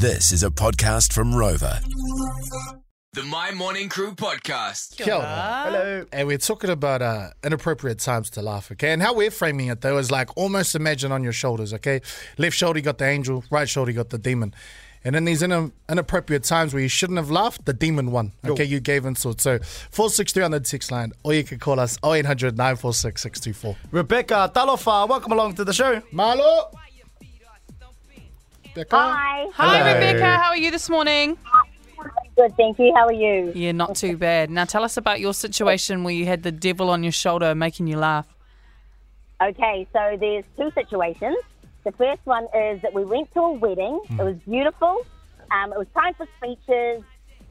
This is a podcast from Rova. The Mai Morning Crew podcast. Kia ora. Hello. And we're talking about uh, inappropriate times to laugh, okay? And how we're framing it, though, is like almost imagine on your shoulders, okay? Left shoulder, you got the angel, right shoulder, you got the demon. And in these in- inappropriate times where you shouldn't have laughed, the demon won. Okay, you gave insult. So 463 on the text line, or you can call us 0800 946 624. Rebecca Talofa, welcome along to the show. Marlo! Becca? Hi. Hi, Hello. Rebecca. How are you this morning? Good, thank you. How are you? Yeah, not too bad. Now tell us about your situation where you had the devil on your shoulder making you laugh. Okay, so there's two situations. The first one is that we went to a wedding. It was beautiful. Um, it was time for speeches.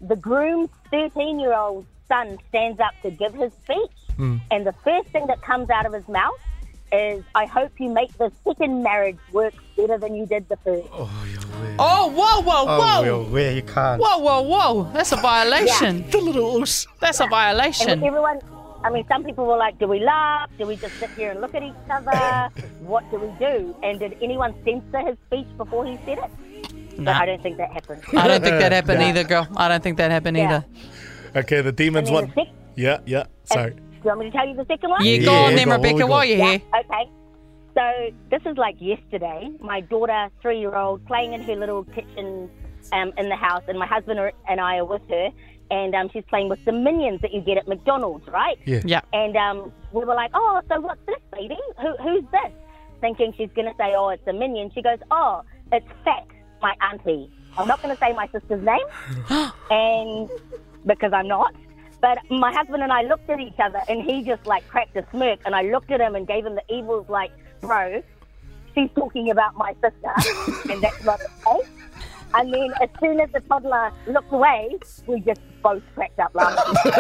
The groom's 13 year old son stands up to give his speech. And the first thing that comes out of his mouth is, I hope you make the second marriage work better than you did the first. Oh, oh whoa, whoa, Oh, whoa. well, where you can't. Whoa, whoa, whoa. That's a violation. The little oos. That's a And violation. everyone, I mean, some people were like, do we laugh? Do we just sit here and look at each other? what do we do? And did anyone censor his speech before he said it? But Nah. I don't think that happened. I don't think that happened either, girl. I don't think that happened Yeah. either. Okay, the And demons then the won. sec- Yeah, yeah. Sorry. Do you want me to tell you the second one? Yeah, go Yeah, on then, go, Rebecca, go. while you're Yeah, here. Okay. So this is like yesterday. My daughter, three-year-old, playing in her little kitchen um, in the house, and my husband are- and I are with her, and um, she's playing with the minions that you get at McDonald's, right? Yeah. Yeah. And um, we were like, "Oh, so what's this, baby? Who, who's this?" Thinking she's going to say, "Oh, it's a minion." She goes, "Oh, it's Fat, my auntie." I'm not going to say my sister's name, and because I'm not. But my husband and I looked at each other, and he just like cracked a smirk, and I looked at him and gave him the evils, like, "Bro, she's talking about my sister, and that's not okay." And then as soon as the toddler looked away, we just both cracked up laughing.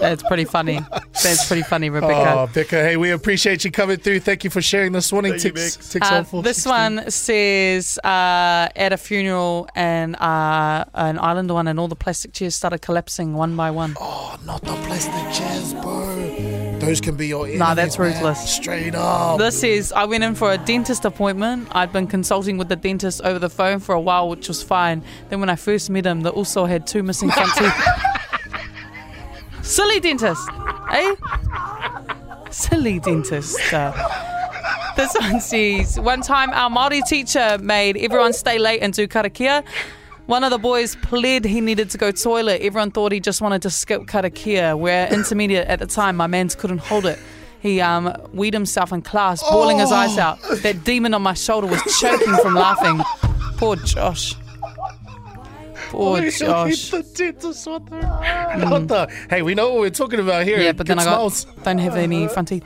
That's pretty funny. That's pretty funny, Rebecca. Oh, Becca, hey, we appreciate you coming through. Thank you for sharing this morning. Thank you, Tix, Bex. Tix Uh, on 460. this one says uh, at a funeral and uh, an island one, and all the plastic chairs started collapsing one by one. Oh, not the plastic chairs, bro. Those can be your enemies, Nah, that's man. ruthless. Straight up. This is I went in for a dentist appointment. I'd been consulting with the dentist over the phone for a while, which was fine. Then when I first met him, they also had two missing front teeth. Silly dentist, eh? Silly dentist. Uh, this one says, one time our Māori teacher made everyone stay late and do karakia. One of the boys pled he needed to go toilet. Everyone thought he just wanted to skip karakia. We're intermediate at the time. My man's couldn't hold it. He um, weed himself in class, bawling his eyes out. That demon on my shoulder was choking from laughing. Poor Josh. Poor Josh. the dentist, the? Hey, we know what we're talking about here. Yeah, but then Good I got, smiles. don't have any front teeth.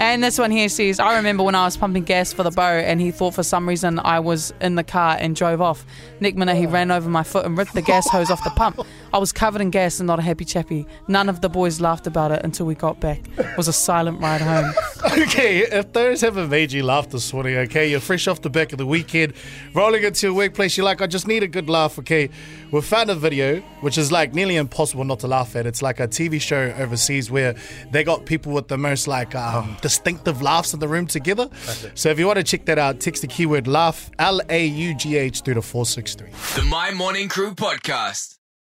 And this one here says, I remember when I was pumping gas for the bow and he thought for some reason I was in the car and drove off. Next minute he ran over my foot and ripped the gas hose off the pump. I was covered in gas and not a happy chappy. None of the boys laughed about it until we got back. It was a silent ride home. Okay, if those haven't made you laugh this morning, okay, you're fresh off the back of the weekend, rolling into your workplace, you're like, I just need a good laugh, okay. We found a video which is like nearly impossible not to laugh at. It's like a TV show overseas where they got people with the most like um, distinctive laughs in the room together. So if you want to check that out, text the keyword laugh, L A U G H, through to 463. The Mai Morning Crew podcast.